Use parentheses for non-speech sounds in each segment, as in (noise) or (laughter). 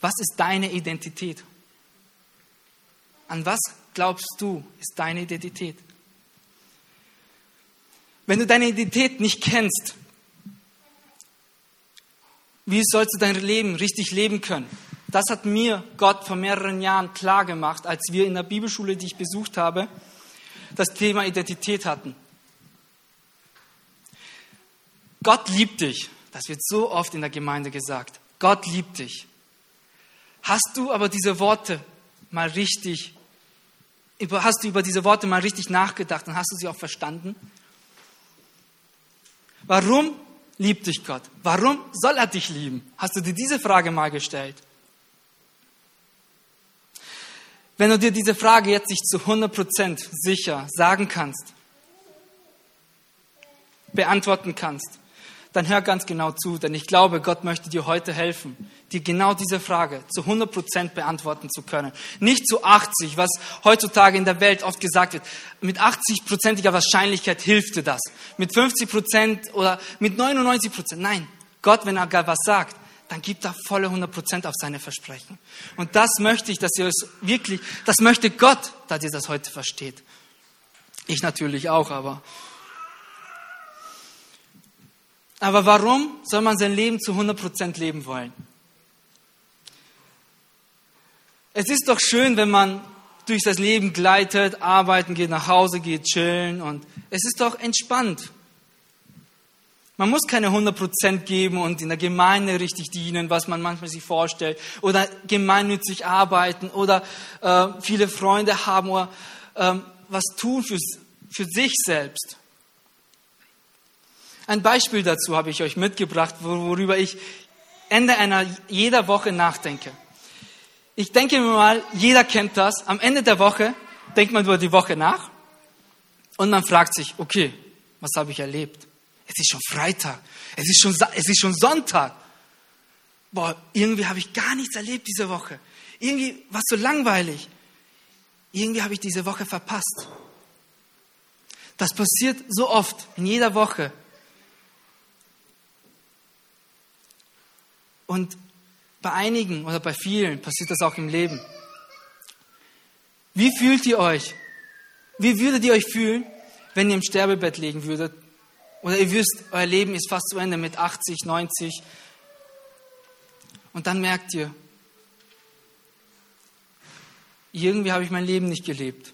Was ist deine Identität? An was glaubst du, ist deine Identität? Wenn du deine Identität nicht kennst, wie sollst du dein Leben richtig leben können? Das hat mir Gott vor mehreren Jahren klar gemacht, als wir in der Bibelschule, die ich besucht habe, das Thema Identität hatten. Gott liebt dich. Das wird so oft in der Gemeinde gesagt. Gott liebt dich. Hast du aber diese Worte mal richtig, hast du über diese Worte mal richtig nachgedacht und hast du sie auch verstanden? Warum liebt dich Gott? Warum soll er dich lieben? Hast du dir diese Frage mal gestellt? Wenn du dir diese Frage jetzt nicht zu 100% sicher sagen kannst, beantworten kannst, dann hör ganz genau zu, denn ich glaube, Gott möchte dir heute helfen, dir genau diese Frage zu 100 Prozent beantworten zu können. Nicht zu 80, was heutzutage in der Welt oft gesagt wird. Mit 80-prozentiger Wahrscheinlichkeit hilft dir das. Mit 50 Prozent oder mit 99 Prozent. Nein, Gott, wenn er gar was sagt, dann gibt er volle 100 Prozent auf seine Versprechen. Und das möchte ich, dass ihr es wirklich, das möchte Gott, dass ihr das heute versteht. Ich natürlich auch, aber aber warum soll man sein Leben zu 100% leben wollen? Es ist doch schön, wenn man durch das Leben gleitet, arbeiten geht, nach Hause geht, chillen und es ist doch entspannt. Man muss keine 100% geben und in der Gemeinde richtig dienen, was man manchmal sich vorstellt, oder gemeinnützig arbeiten oder äh, viele Freunde haben oder äh, was tun für, für sich selbst. Ein Beispiel dazu habe ich euch mitgebracht, worüber ich Ende einer jeder Woche nachdenke. Ich denke mir mal, jeder kennt das. Am Ende der Woche denkt man über die Woche nach und man fragt sich, okay, was habe ich erlebt? Es ist schon Freitag, es ist schon, es ist schon Sonntag. Boah, irgendwie habe ich gar nichts erlebt diese Woche. Irgendwie war es so langweilig. Irgendwie habe ich diese Woche verpasst. Das passiert so oft in jeder Woche. Und bei einigen oder bei vielen passiert das auch im Leben. Wie fühlt ihr euch? Wie würdet ihr euch fühlen, wenn ihr im Sterbebett liegen würdet? Oder ihr wisst, euer Leben ist fast zu Ende mit 80, 90. Und dann merkt ihr, irgendwie habe ich mein Leben nicht gelebt.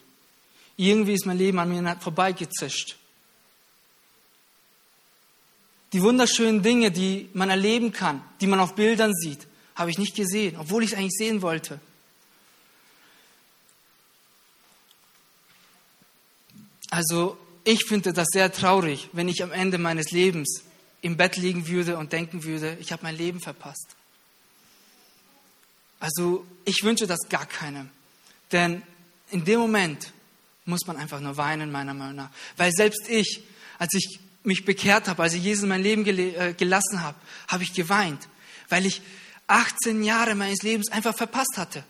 Irgendwie ist mein Leben an mir vorbeigezischt. Die wunderschönen Dinge, die man erleben kann, die man auf Bildern sieht, habe ich nicht gesehen, obwohl ich es eigentlich sehen wollte. Also ich finde das sehr traurig, wenn ich am Ende meines Lebens im Bett liegen würde und denken würde, ich habe mein Leben verpasst. Also ich wünsche das gar keinem. Denn in dem Moment muss man einfach nur weinen, meiner Meinung nach. Weil selbst ich, als ich mich bekehrt habe, als ich Jesus in mein Leben äh, gelassen habe, habe ich geweint, weil ich 18 Jahre meines Lebens einfach verpasst hatte.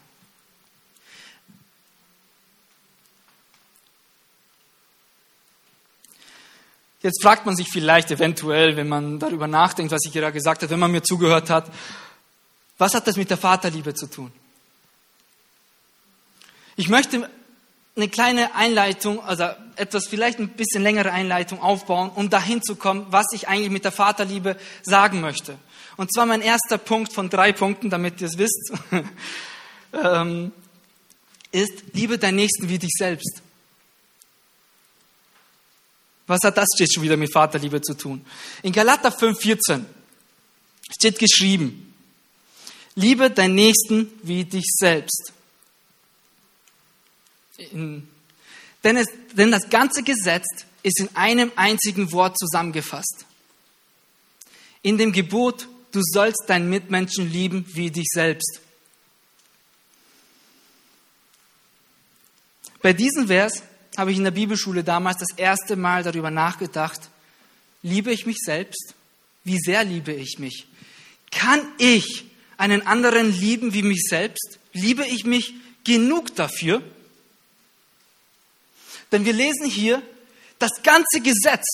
Jetzt fragt man sich vielleicht eventuell, wenn man darüber nachdenkt, was ich gerade gesagt habe, wenn man mir zugehört hat, was hat das mit der Vaterliebe zu tun? Ich möchte eine kleine Einleitung, also etwas vielleicht ein bisschen längere Einleitung aufbauen, um dahin zu kommen, was ich eigentlich mit der Vaterliebe sagen möchte. Und zwar mein erster Punkt von drei Punkten, damit ihr es wisst, (laughs) ähm, ist, liebe deinen Nächsten wie dich selbst. Was hat das jetzt schon wieder mit Vaterliebe zu tun? In Galater 5,14 steht geschrieben, liebe deinen Nächsten wie dich selbst. In, denn, es, denn das ganze Gesetz ist in einem einzigen Wort zusammengefasst. In dem Gebot, du sollst deinen Mitmenschen lieben wie dich selbst. Bei diesem Vers habe ich in der Bibelschule damals das erste Mal darüber nachgedacht, liebe ich mich selbst? Wie sehr liebe ich mich? Kann ich einen anderen lieben wie mich selbst? Liebe ich mich genug dafür? Denn wir lesen hier das ganze Gesetz,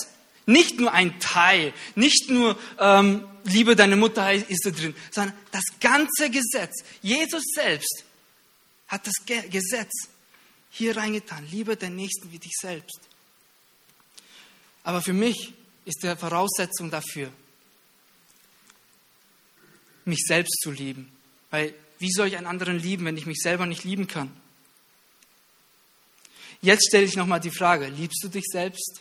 nicht nur ein Teil, nicht nur ähm, liebe deine Mutter ist da drin, sondern das ganze Gesetz. Jesus selbst hat das Gesetz hier reingetan. Liebe den Nächsten wie dich selbst. Aber für mich ist die Voraussetzung dafür, mich selbst zu lieben. Weil wie soll ich einen anderen lieben, wenn ich mich selber nicht lieben kann? Jetzt stelle ich nochmal die Frage, liebst du dich selbst?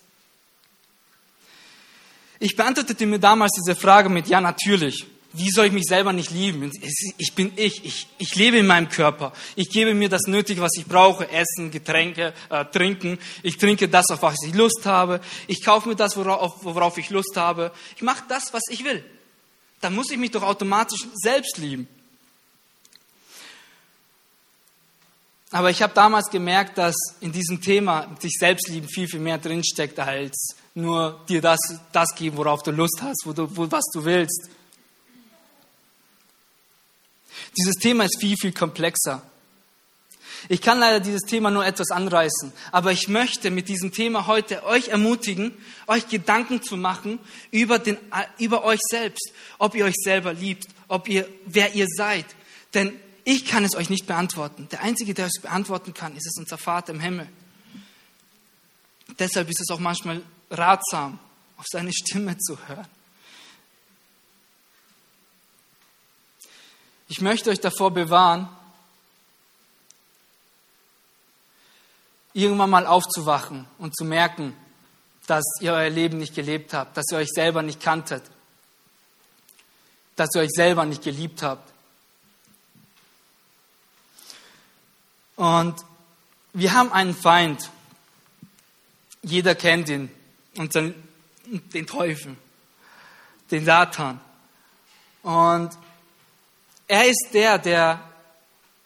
Ich beantwortete mir damals diese Frage mit Ja, natürlich. Wie soll ich mich selber nicht lieben? Ich bin ich. Ich, ich lebe in meinem Körper. Ich gebe mir das Nötige, was ich brauche. Essen, Getränke, äh, trinken. Ich trinke das, auf was ich Lust habe. Ich kaufe mir das, worauf, worauf ich Lust habe. Ich mache das, was ich will. Dann muss ich mich doch automatisch selbst lieben. Aber ich habe damals gemerkt, dass in diesem Thema sich selbst lieben viel, viel mehr drinsteckt, als nur dir das, das geben, worauf du Lust hast, wo du, wo, was du willst. Dieses Thema ist viel, viel komplexer. Ich kann leider dieses Thema nur etwas anreißen, aber ich möchte mit diesem Thema heute euch ermutigen, euch Gedanken zu machen über, den, über euch selbst, ob ihr euch selber liebt, ob ihr, wer ihr seid. Denn ich kann es euch nicht beantworten. Der Einzige, der es beantworten kann, ist es unser Vater im Himmel. Deshalb ist es auch manchmal ratsam, auf seine Stimme zu hören. Ich möchte euch davor bewahren, irgendwann mal aufzuwachen und zu merken, dass ihr euer Leben nicht gelebt habt, dass ihr euch selber nicht kanntet, dass ihr euch selber nicht geliebt habt. Und wir haben einen Feind. Jeder kennt ihn. Und den Teufel. Den Satan. Und er ist der, der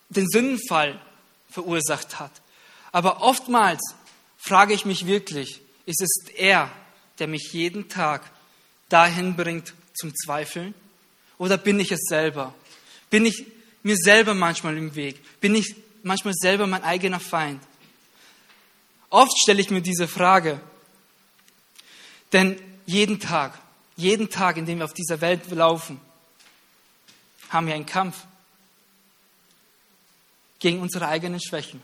den Sündenfall verursacht hat. Aber oftmals frage ich mich wirklich, ist es er, der mich jeden Tag dahin bringt zum Zweifeln? Oder bin ich es selber? Bin ich mir selber manchmal im Weg? Bin ich manchmal selber mein eigener Feind? Oft stelle ich mir diese Frage, denn jeden Tag, jeden Tag, in dem wir auf dieser Welt laufen, haben wir einen Kampf gegen unsere eigenen Schwächen,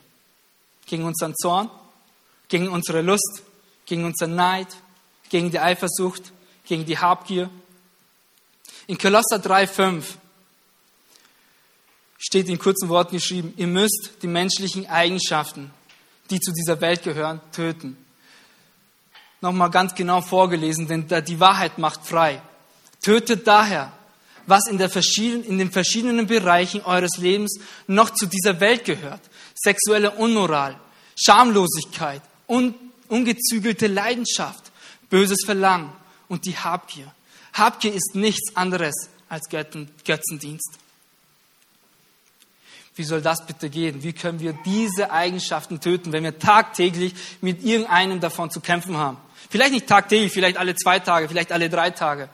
gegen unseren Zorn, gegen unsere Lust, gegen unseren Neid, gegen die Eifersucht, gegen die Habgier. In Kolosser 3,5 steht in kurzen Worten geschrieben, ihr müsst die menschlichen Eigenschaften, die zu dieser Welt gehören, töten. Nochmal ganz genau vorgelesen, denn die Wahrheit macht frei. Tötet daher, was in, in, den verschiedenen Bereichen eures Lebens noch zu dieser Welt gehört. Sexuelle Unmoral, Schamlosigkeit, un, ungezügelte Leidenschaft, böses Verlangen und die Habgier. Habgier ist nichts anderes als Götzendienst. Wie soll das bitte gehen? Wie können wir diese Eigenschaften töten, wenn wir tagtäglich mit irgendeinem davon zu kämpfen haben? Vielleicht nicht tagtäglich, vielleicht alle zwei Tage, vielleicht alle drei Tage.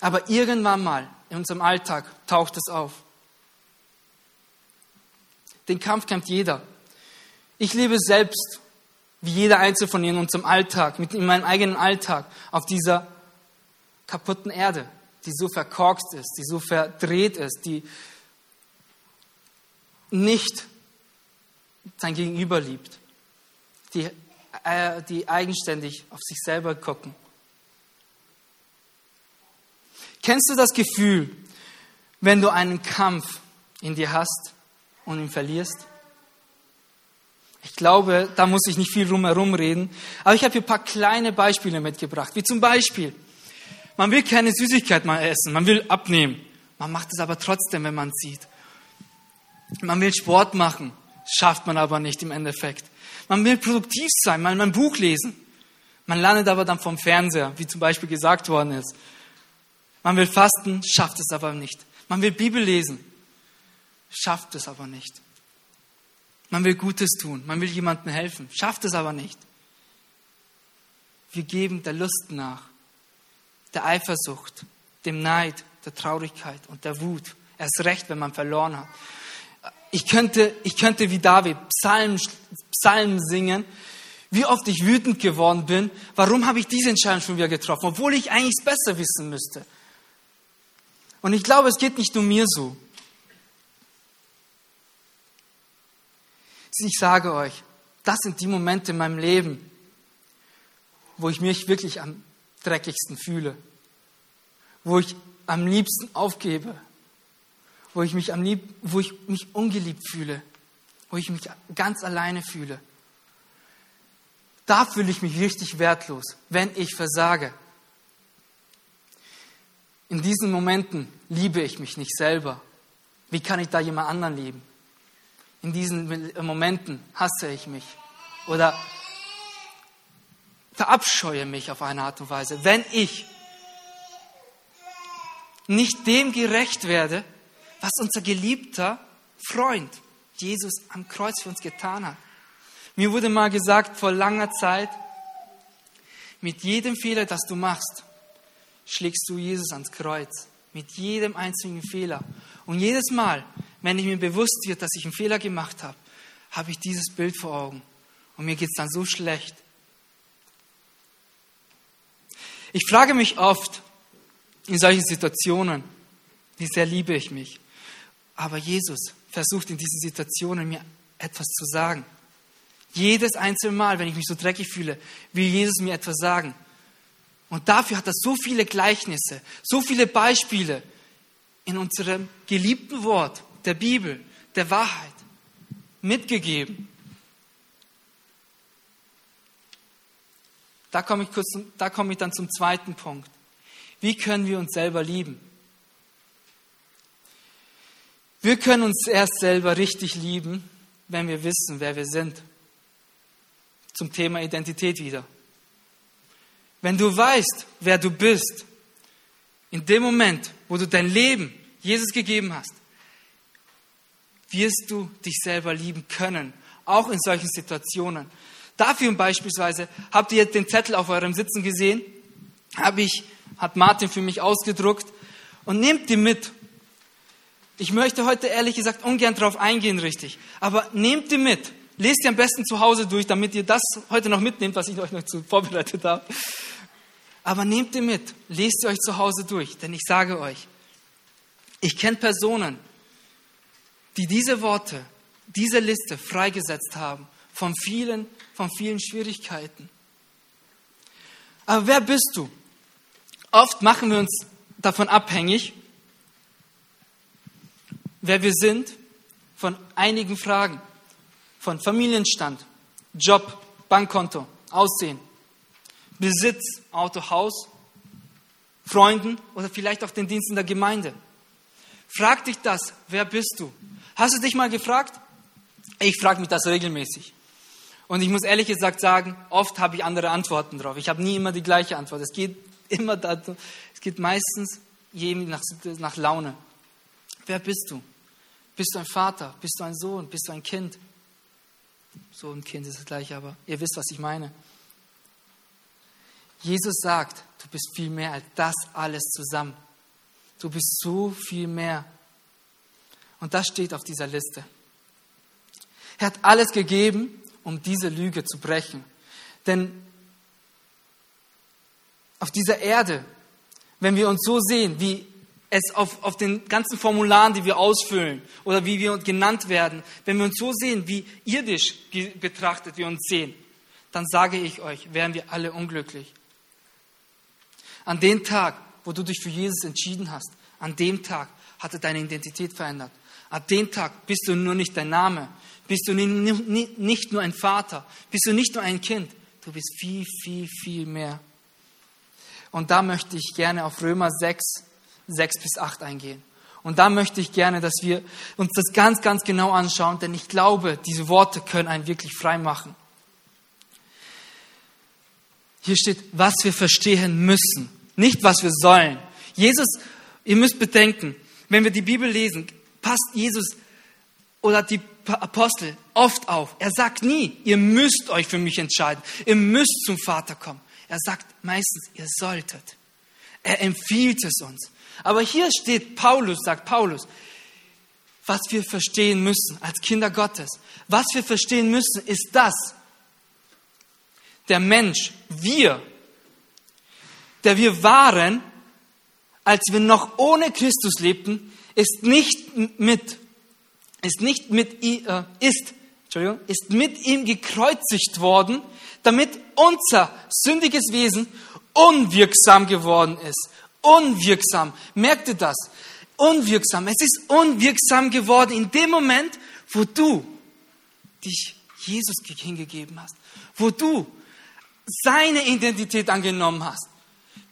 Aber irgendwann mal in unserem Alltag taucht es auf. Den Kampf kämpft jeder. Ich lebe selbst, wie jeder Einzelne von ihnen, in unserem Alltag, in meinem eigenen Alltag, auf dieser kaputten Erde, die so verkorkst ist, die so verdreht ist, die nicht sein Gegenüber liebt, die, äh, die eigenständig auf sich selber gucken. Kennst du das Gefühl, wenn du einen Kampf in dir hast und ihn verlierst? Ich glaube, da muss ich nicht viel drumherum reden, aber ich habe hier ein paar kleine Beispiele mitgebracht, wie zum Beispiel, man will keine Süßigkeit mal essen, man will abnehmen, man macht es aber trotzdem, wenn man sieht. Man will Sport machen, schafft man aber nicht im Endeffekt. Man will produktiv sein, man will ein Buch lesen. Man landet aber dann vom Fernseher, wie zum Beispiel gesagt worden ist. Man will fasten, schafft es aber nicht. Man will Bibel lesen, schafft es aber nicht. Man will Gutes tun, man will jemandem helfen, schafft es aber nicht. Wir geben der Lust nach, der Eifersucht, dem Neid, der Traurigkeit und der Wut. Erst recht, wenn man verloren hat ich könnte, ich könnte wie David Psalmen, Psalmen singen, wie oft ich wütend geworden bin. Warum habe ich diese Entscheidung schon wieder getroffen, obwohl ich eigentlich es besser wissen müsste? Und ich glaube, es geht nicht nur mir so. Ich sage euch, das sind die Momente in meinem Leben, wo ich mich wirklich am dreckigsten fühle, wo ich am liebsten aufgebe, wo ich mich am lieb, wo ich mich ungeliebt fühle, wo ich mich ganz alleine fühle. Da fühle ich mich richtig wertlos, wenn ich versage. In diesen Momenten liebe ich mich nicht selber. Wie kann ich da jemand anderen lieben? In diesen Momenten hasse ich mich oder verabscheue mich auf eine Art und Weise. Wenn ich nicht dem gerecht werde, was unser geliebter Freund Jesus am Kreuz für uns getan hat. Mir wurde mal gesagt vor langer Zeit, mit jedem Fehler, das du machst, schlägst du Jesus ans Kreuz. Mit jedem einzigen Fehler. Und jedes Mal, wenn ich mir bewusst wird, dass ich einen Fehler gemacht habe, habe ich dieses Bild vor Augen. Und mir geht es dann so schlecht. Ich frage mich oft in solchen Situationen, wie sehr liebe ich mich. Aber Jesus versucht in diesen Situationen mir etwas zu sagen. Jedes einzelne Mal, wenn ich mich so dreckig fühle, will Jesus mir etwas sagen. Und dafür hat er so viele Gleichnisse, so viele Beispiele in unserem geliebten Wort, der Bibel, der Wahrheit mitgegeben. Da komme ich, kurz, da komme ich dann zum zweiten Punkt. Wie können wir uns selber lieben? Wir können uns erst selber richtig lieben, wenn wir wissen, wer wir sind. Zum Thema Identität wieder. Wenn du weißt, wer du bist, in dem Moment, wo du dein Leben Jesus gegeben hast, wirst du dich selber lieben können, auch in solchen Situationen. Dafür beispielsweise habt ihr den Zettel auf eurem Sitzen gesehen, habe ich, hat Martin für mich ausgedruckt und nehmt die mit ich möchte heute ehrlich gesagt ungern darauf eingehen, richtig. Aber nehmt die mit. Lest die am besten zu Hause durch, damit ihr das heute noch mitnehmt, was ich euch noch zu vorbereitet habe. Aber nehmt die mit. Lest sie euch zu Hause durch. Denn ich sage euch, ich kenne Personen, die diese Worte, diese Liste freigesetzt haben von vielen, von vielen Schwierigkeiten. Aber wer bist du? Oft machen wir uns davon abhängig, wer wir sind, von einigen Fragen, von Familienstand, Job, Bankkonto, Aussehen, Besitz, Auto, Haus, Freunden oder vielleicht auch den Diensten der Gemeinde. Frag dich das, wer bist du? Hast du dich mal gefragt? Ich frage mich das regelmäßig. Und ich muss ehrlich gesagt sagen, oft habe ich andere Antworten drauf. Ich habe nie immer die gleiche Antwort. Es geht immer dazu, es geht meistens jedem nach, nach Laune. Wer bist du? Bist du ein Vater? Bist du ein Sohn? Bist du ein Kind? So ein Kind ist das gleiche, aber ihr wisst, was ich meine. Jesus sagt, du bist viel mehr als das alles zusammen. Du bist so viel mehr. Und das steht auf dieser Liste. Er hat alles gegeben, um diese Lüge zu brechen. Denn auf dieser Erde, wenn wir uns so sehen, wie es auf, auf den ganzen Formularen, die wir ausfüllen oder wie wir genannt werden, wenn wir uns so sehen, wie irdisch betrachtet wir uns sehen, dann sage ich euch, wären wir alle unglücklich. An dem Tag, wo du dich für Jesus entschieden hast, an dem Tag hat er deine Identität verändert. Ab dem Tag bist du nur nicht dein Name, bist du nicht nur ein Vater, bist du nicht nur ein Kind, du bist viel, viel, viel mehr. Und da möchte ich gerne auf Römer 6, 6 bis 8 eingehen. Und da möchte ich gerne, dass wir uns das ganz, ganz genau anschauen, denn ich glaube, diese Worte können einen wirklich frei machen. Hier steht, was wir verstehen müssen, nicht was wir sollen. Jesus, ihr müsst bedenken, wenn wir die Bibel lesen, passt Jesus oder die Apostel oft auf. Er sagt nie, ihr müsst euch für mich entscheiden, ihr müsst zum Vater kommen. Er sagt meistens, ihr solltet. Er empfiehlt es uns. Aber hier steht Paulus, sagt Paulus, was wir verstehen müssen als Kinder Gottes. Was wir verstehen müssen, ist das. Der Mensch, wir, der wir waren, als wir noch ohne Christus lebten, ist nicht mit, ist nicht mit, äh, ist, Entschuldigung, ist mit ihm gekreuzigt worden, damit unser sündiges Wesen unwirksam geworden ist. Unwirksam. Merkt ihr das? Unwirksam. Es ist unwirksam geworden in dem Moment, wo du dich Jesus hingegeben hast, wo du seine Identität angenommen hast.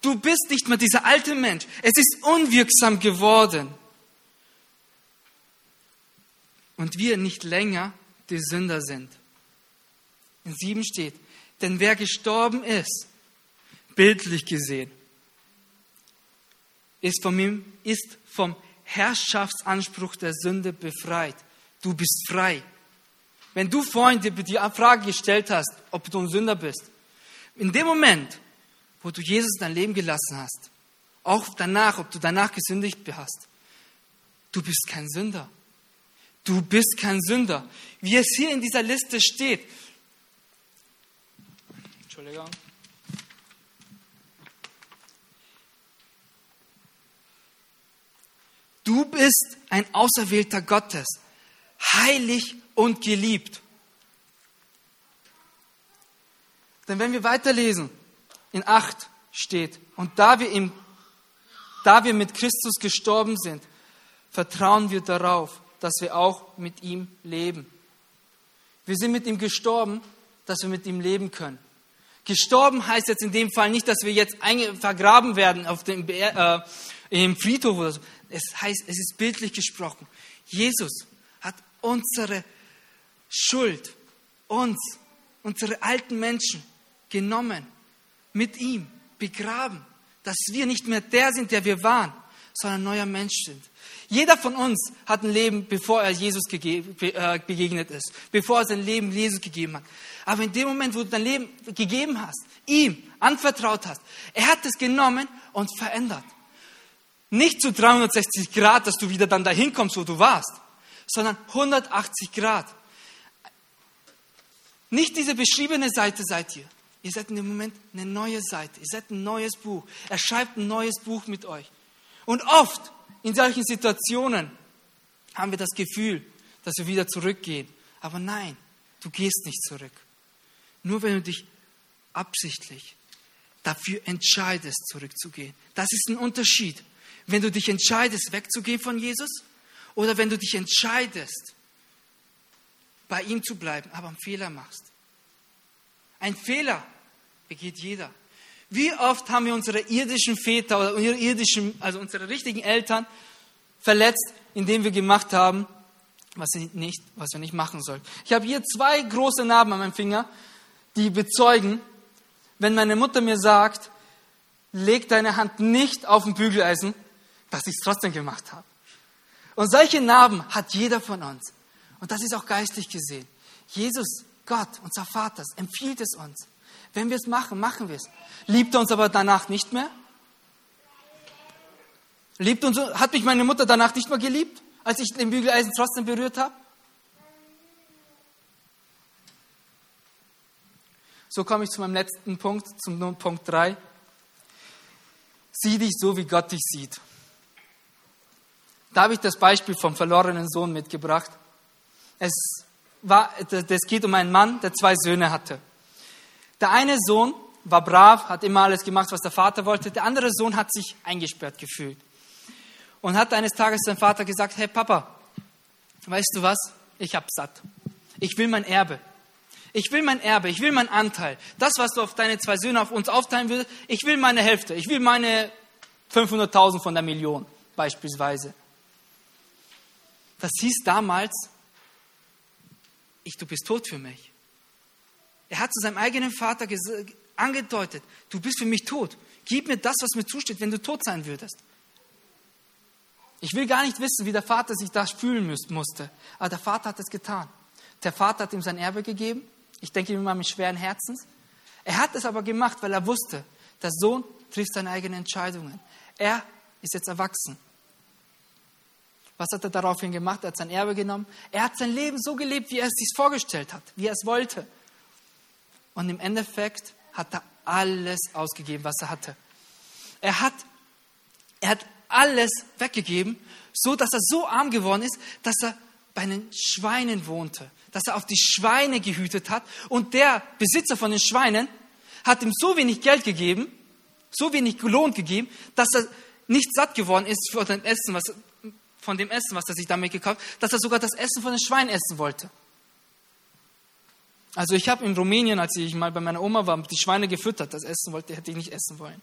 Du bist nicht mehr dieser alte Mensch. Es ist unwirksam geworden. Und wir nicht länger die Sünder sind. In sieben steht, denn wer gestorben ist, bildlich gesehen, ist, von ihm, ist vom Herrschaftsanspruch der Sünde befreit. Du bist frei. Wenn du vorhin dir die Frage gestellt hast, ob du ein Sünder bist, in dem Moment, wo du Jesus in dein Leben gelassen hast, auch danach, ob du danach gesündigt hast, du bist kein Sünder. Du bist kein Sünder. Wie es hier in dieser Liste steht. Entschuldigung. Du bist ein Auserwählter Gottes, heilig und geliebt. Denn wenn wir weiterlesen, in 8 steht, und da wir, im, da wir mit Christus gestorben sind, vertrauen wir darauf, dass wir auch mit ihm leben. Wir sind mit ihm gestorben, dass wir mit ihm leben können. Gestorben heißt jetzt in dem Fall nicht, dass wir jetzt vergraben werden auf dem, äh, im Friedhof oder so. Es heißt, es ist bildlich gesprochen. Jesus hat unsere Schuld, uns, unsere alten Menschen genommen, mit ihm begraben, dass wir nicht mehr der sind, der wir waren, sondern ein neuer Mensch sind. Jeder von uns hat ein Leben, bevor er Jesus äh, begegnet ist, bevor er sein Leben Jesus gegeben hat. Aber in dem Moment, wo du dein Leben gegeben hast, ihm anvertraut hast, er hat es genommen und verändert. Nicht zu 360 Grad, dass du wieder dann dahin kommst, wo du warst, sondern 180 Grad. Nicht diese beschriebene Seite seid ihr. Ihr seid in dem Moment eine neue Seite. Ihr seid ein neues Buch. Er schreibt ein neues Buch mit euch. Und oft in solchen Situationen haben wir das Gefühl, dass wir wieder zurückgehen. Aber nein, du gehst nicht zurück. Nur wenn du dich absichtlich dafür entscheidest, zurückzugehen. Das ist ein Unterschied wenn du dich entscheidest, wegzugehen von Jesus oder wenn du dich entscheidest, bei ihm zu bleiben, aber einen Fehler machst. Ein Fehler begeht jeder. Wie oft haben wir unsere irdischen Väter oder unsere irdischen, also unsere richtigen Eltern verletzt, indem wir gemacht haben, was, sie nicht, was wir nicht machen sollen. Ich habe hier zwei große Narben an meinem Finger, die bezeugen, wenn meine Mutter mir sagt, leg deine Hand nicht auf den Bügeleisen, dass ich es trotzdem gemacht habe. Und solche Narben hat jeder von uns. Und das ist auch geistlich gesehen. Jesus, Gott, unser Vater, empfiehlt es uns. Wenn wir es machen, machen wir es. Liebt er uns aber danach nicht mehr? Liebt uns, hat mich meine Mutter danach nicht mehr geliebt, als ich den Bügeleisen trotzdem berührt habe? So komme ich zu meinem letzten Punkt, zum Punkt 3. Sieh dich so, wie Gott dich sieht. Da habe ich das Beispiel vom verlorenen Sohn mitgebracht. Es war, das geht um einen Mann, der zwei Söhne hatte. Der eine Sohn war brav, hat immer alles gemacht, was der Vater wollte. Der andere Sohn hat sich eingesperrt gefühlt. Und hat eines Tages sein Vater gesagt, hey Papa, weißt du was? Ich hab satt. Ich will mein Erbe. Ich will mein Erbe, ich will meinen Anteil. Das, was du auf deine zwei Söhne auf uns aufteilen würdest, ich will meine Hälfte. Ich will meine 500.000 von der Million beispielsweise. Das hieß damals, ich, du bist tot für mich. Er hat zu seinem eigenen Vater angedeutet, du bist für mich tot. Gib mir das, was mir zusteht, wenn du tot sein würdest. Ich will gar nicht wissen, wie der Vater sich da fühlen musste. Aber der Vater hat es getan. Der Vater hat ihm sein Erbe gegeben. Ich denke immer mit schweren Herzens. Er hat es aber gemacht, weil er wusste, der Sohn trifft seine eigenen Entscheidungen. Er ist jetzt erwachsen. Was hat er daraufhin gemacht? Er hat sein Erbe genommen. Er hat sein Leben so gelebt, wie er es sich vorgestellt hat, wie er es wollte. Und im Endeffekt hat er alles ausgegeben, was er hatte. Er hat Er hat alles weggegeben, so dass er so arm geworden ist, dass er bei den Schweinen wohnte, dass er auf die Schweine gehütet hat. Und der Besitzer von den Schweinen hat ihm so wenig Geld gegeben, so wenig Lohn gegeben, dass er nicht satt geworden ist von dem Essen, was, von dem Essen, was er sich damit gekauft hat, dass er sogar das Essen von den Schweinen essen wollte. Also ich habe in Rumänien, als ich mal bei meiner Oma war, die Schweine gefüttert. Das essen wollte, hätte ich nicht essen wollen.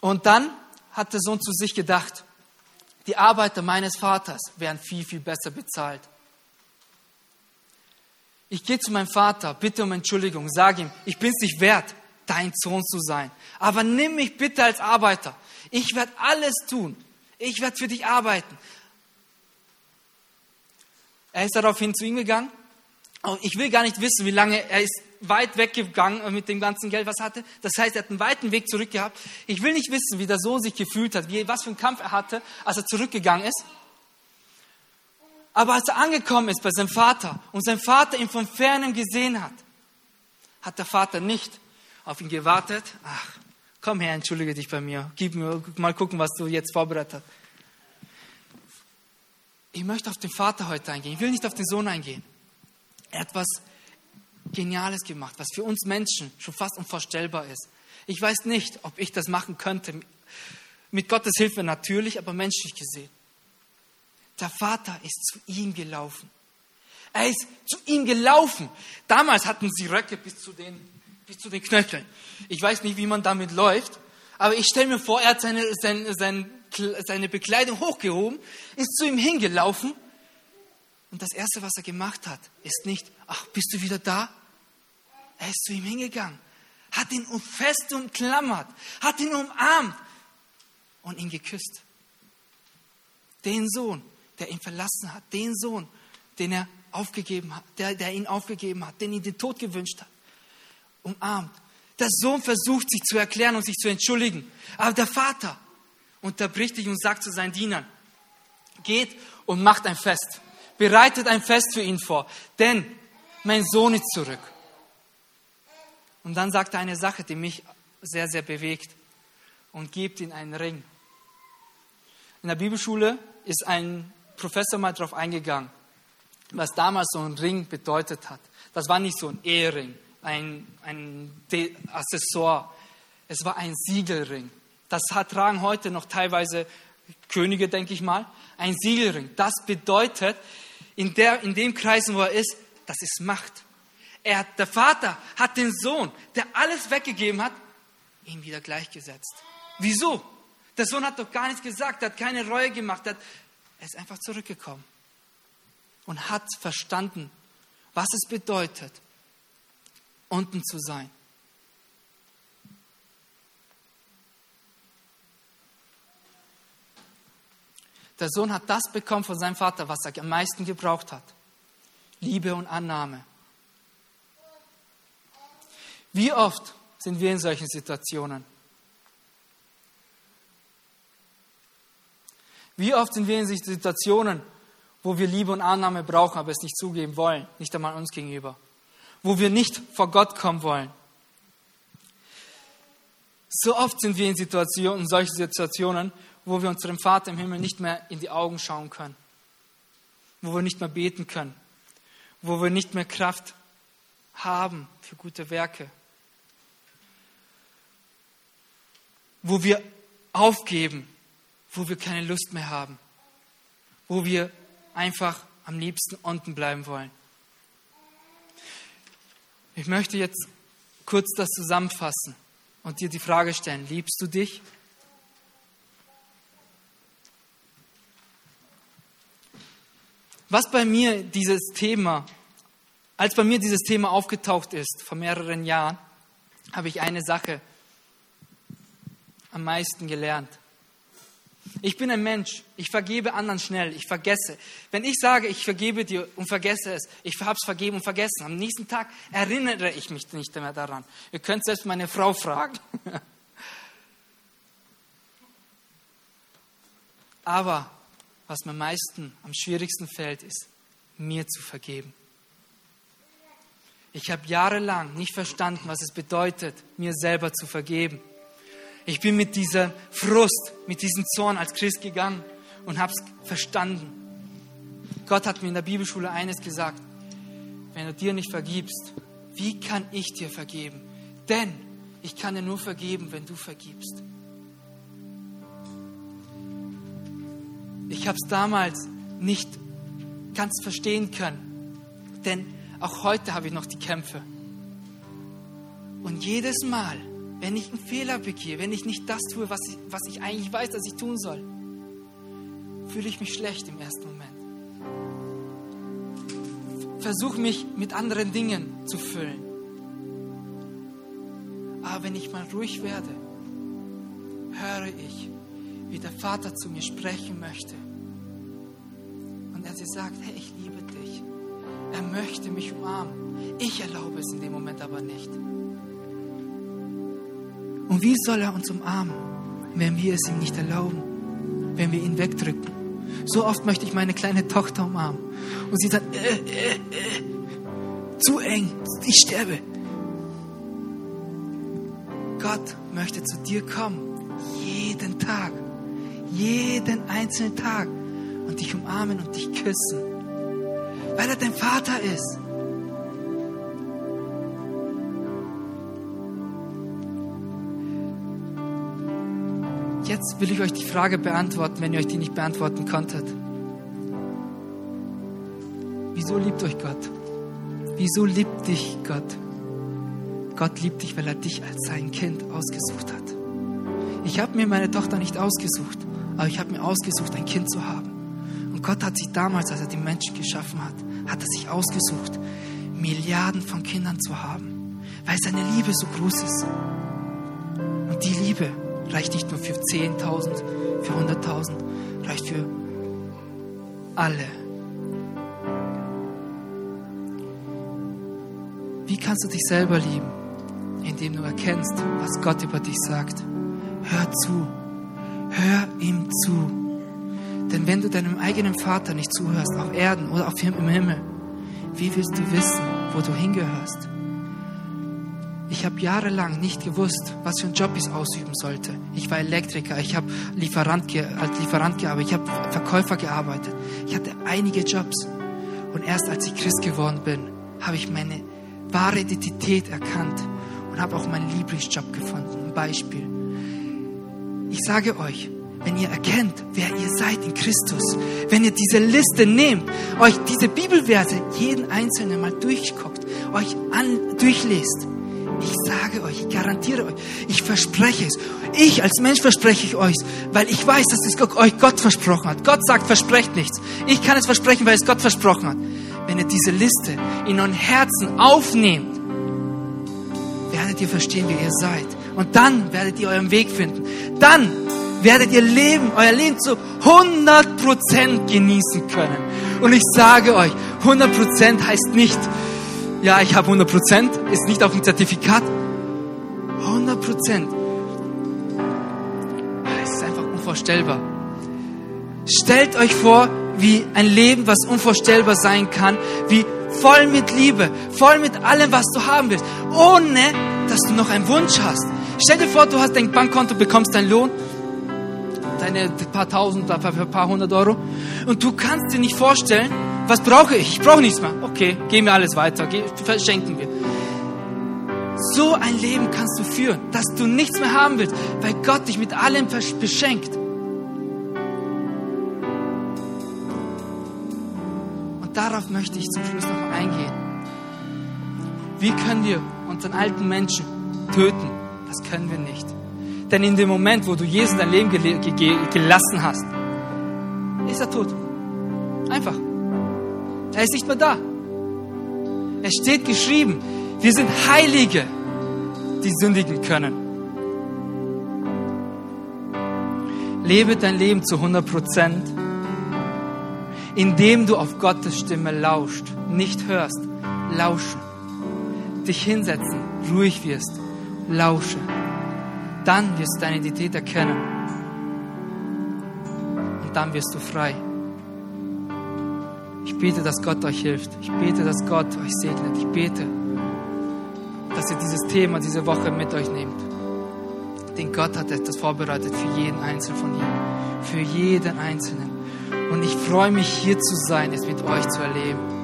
Und dann hat der Sohn zu sich gedacht, die Arbeiter meines Vaters wären viel, viel besser bezahlt. Ich gehe zu meinem Vater, bitte um Entschuldigung, sage ihm, ich bin es nicht wert, dein Sohn zu sein. Aber nimm mich bitte als Arbeiter. Ich werde alles tun. Ich werde für dich arbeiten. Er ist daraufhin zu ihm gegangen. Ich will gar nicht wissen, wie lange er ist weit weggegangen mit dem ganzen Geld, was er hatte. Das heißt, er hat einen weiten Weg zurück gehabt. Ich will nicht wissen, wie der Sohn sich gefühlt hat, wie, was für einen Kampf er hatte, als er zurückgegangen ist. Aber als er angekommen ist bei seinem Vater und sein Vater ihn von fernem gesehen hat, hat der Vater nicht auf ihn gewartet. Ach, komm her, entschuldige dich bei mir. Gib mir mal gucken, was du jetzt vorbereitet hast ich möchte auf den Vater heute eingehen. Ich will nicht auf den Sohn eingehen. Er hat was Geniales gemacht, was für uns Menschen schon fast unvorstellbar ist. Ich weiß nicht, ob ich das machen könnte. Mit Gottes Hilfe natürlich, aber menschlich gesehen. Der Vater ist zu ihm gelaufen. Er ist zu ihm gelaufen. Damals hatten sie Röcke bis zu den, bis zu den Knöcheln. Ich weiß nicht, wie man damit läuft, aber ich stelle mir vor, er hat seine, sein, sein seine Bekleidung hochgehoben, ist zu ihm hingelaufen. Und das Erste, was er gemacht hat, ist nicht, ach, bist du wieder da? Er ist zu ihm hingegangen, hat ihn fest umklammert, hat ihn umarmt und ihn geküsst. Den Sohn, der ihn verlassen hat, den Sohn, den er aufgegeben hat, der, der ihn aufgegeben hat, den ihn den Tod gewünscht hat, umarmt. Der Sohn versucht sich zu erklären und sich zu entschuldigen, aber der Vater, unterbricht dich und sagt zu seinen Dienern, geht und macht ein Fest. Bereitet ein Fest für ihn vor, denn mein Sohn ist zurück. Und dann sagt er eine Sache, die mich sehr, sehr bewegt und gibt ihm einen Ring. In der Bibelschule ist ein Professor mal darauf eingegangen, was damals so ein Ring bedeutet hat. Das war nicht so ein Ehering, ein, ein Accessoire. Es war ein Siegelring. Das tragen heute noch teilweise Könige, denke ich mal. Ein Siegelring. Das bedeutet, in, der, in dem Kreisen, wo er ist, das ist Macht. Er, der Vater hat den Sohn, der alles weggegeben hat, ihm wieder gleichgesetzt. Wieso? Der Sohn hat doch gar nichts gesagt, hat keine Reue gemacht, hat, er ist einfach zurückgekommen und hat verstanden, was es bedeutet, unten zu sein. Der Sohn hat das bekommen von seinem Vater, was er am meisten gebraucht hat. Liebe und Annahme. Wie oft sind wir in solchen Situationen? Wie oft sind wir in Situationen, wo wir Liebe und Annahme brauchen, aber es nicht zugeben wollen, nicht einmal uns gegenüber? Wo wir nicht vor Gott kommen wollen? So oft sind wir in Situationen, in solchen Situationen, wo wir unserem Vater im Himmel nicht mehr in die Augen schauen können, wo wir nicht mehr beten können, wo wir nicht mehr Kraft haben für gute Werke, wo wir aufgeben, wo wir keine Lust mehr haben, wo wir einfach am liebsten unten bleiben wollen. Ich möchte jetzt kurz das zusammenfassen und dir die Frage stellen, liebst du dich? Was bei mir dieses Thema, als bei mir dieses Thema aufgetaucht ist vor mehreren Jahren, habe ich eine Sache am meisten gelernt. Ich bin ein Mensch, ich vergebe anderen schnell, ich vergesse. Wenn ich sage, ich vergebe dir und vergesse es, ich habe es vergeben und vergessen, am nächsten Tag erinnere ich mich nicht mehr daran. Ihr könnt selbst meine Frau fragen. (laughs) Aber was mir am meisten, am schwierigsten fällt, ist, mir zu vergeben. Ich habe jahrelang nicht verstanden, was es bedeutet, mir selber zu vergeben. Ich bin mit dieser Frust, mit diesem Zorn als Christ gegangen und habe es verstanden. Gott hat mir in der Bibelschule eines gesagt, wenn du dir nicht vergibst, wie kann ich dir vergeben? Denn ich kann dir nur vergeben, wenn du vergibst. Ich habe es damals nicht ganz verstehen können, denn auch heute habe ich noch die Kämpfe. Und jedes Mal, wenn ich einen Fehler begehe, wenn ich nicht das tue, was ich, was ich eigentlich weiß, dass ich tun soll, fühle ich mich schlecht im ersten Moment. Versuche mich mit anderen Dingen zu füllen. Aber wenn ich mal ruhig werde, höre ich, wie der Vater zu mir sprechen möchte. Und er sagt, hey, ich liebe dich. Er möchte mich umarmen. Ich erlaube es in dem Moment aber nicht. Und wie soll er uns umarmen, wenn wir es ihm nicht erlauben, wenn wir ihn wegdrücken? So oft möchte ich meine kleine Tochter umarmen. Und sie sagt, äh, äh, äh, zu eng, ich sterbe. Gott möchte zu dir kommen, jeden Tag, jeden einzelnen Tag und dich umarmen und dich küssen, weil er dein Vater ist. Jetzt will ich euch die Frage beantworten, wenn ihr euch die nicht beantworten konntet. Wieso liebt euch Gott? Wieso liebt dich Gott? Gott liebt dich, weil er dich als sein Kind ausgesucht hat. Ich habe mir meine Tochter nicht ausgesucht, aber ich habe mir ausgesucht, ein Kind zu haben. Und Gott hat sich damals, als er die Menschen geschaffen hat, hat er sich ausgesucht, Milliarden von Kindern zu haben, weil seine Liebe so groß ist. Und die Liebe reicht nicht nur für 10.000, für 100.000, reicht für alle. Wie kannst du dich selber lieben? Indem du erkennst, was Gott über dich sagt. Hör zu. Hör ihm zu. Denn wenn du deinem eigenen Vater nicht zuhörst, auf Erden oder auf im Himmel, wie willst du wissen, wo du hingehörst? Ich habe jahrelang nicht gewusst, was für einen Job ich ausüben sollte. Ich war Elektriker, ich habe Lieferant als Lieferant gearbeitet, ich habe Verkäufer gearbeitet. Ich hatte einige Jobs. Und erst als ich Christ geworden bin, habe ich meine wahre Identität erkannt und habe auch meinen Lieblingsjob gefunden. Ein Beispiel. Ich sage euch, wenn ihr erkennt, wer ihr seid in Christus, wenn ihr diese Liste nehmt, euch diese Bibelverse jeden einzelnen mal durchguckt, euch an, durchlest, ich sage euch, ich garantiere euch, ich verspreche es. Ich als Mensch verspreche ich euch, weil ich weiß, dass es euch Gott versprochen hat. Gott sagt, versprecht nichts. Ich kann es versprechen, weil es Gott versprochen hat. Wenn ihr diese Liste in euren Herzen aufnehmt, werdet ihr verstehen, wer ihr seid. Und dann werdet ihr euren Weg finden. Dann werdet ihr Leben, euer Leben zu 100% genießen können. Und ich sage euch, 100% heißt nicht, ja, ich habe 100 Prozent, ist nicht auf dem Zertifikat. 100 Prozent. Es ist einfach unvorstellbar. Stellt euch vor, wie ein Leben, was unvorstellbar sein kann, wie voll mit Liebe, voll mit allem, was du haben willst, ohne dass du noch einen Wunsch hast. Stell dir vor, du hast dein Bankkonto, bekommst deinen Lohn, deine paar tausend, ein paar hundert Euro, und du kannst dir nicht vorstellen, was brauche ich? Ich brauche nichts mehr. Okay, gehen wir alles weiter, verschenken wir. So ein Leben kannst du führen, dass du nichts mehr haben willst, weil Gott dich mit allem beschenkt. Und darauf möchte ich zum Schluss noch eingehen. Wie können wir unseren alten Menschen töten? Das können wir nicht. Denn in dem Moment, wo du Jesus dein Leben gelassen hast, ist er tot. Einfach. Er ist nicht mehr da. Es steht geschrieben, wir sind Heilige, die sündigen können. Lebe dein Leben zu 100 Prozent, indem du auf Gottes Stimme lauscht, nicht hörst, lauschen. Dich hinsetzen, ruhig wirst, lausche. Dann wirst du deine Identität erkennen. Und dann wirst du frei. Ich bete, dass Gott euch hilft. Ich bete, dass Gott euch segnet. Ich bete, dass ihr dieses Thema diese Woche mit euch nehmt. Denn Gott hat etwas vorbereitet für jeden Einzelnen von Ihnen. Für jeden Einzelnen. Und ich freue mich, hier zu sein, es mit euch zu erleben.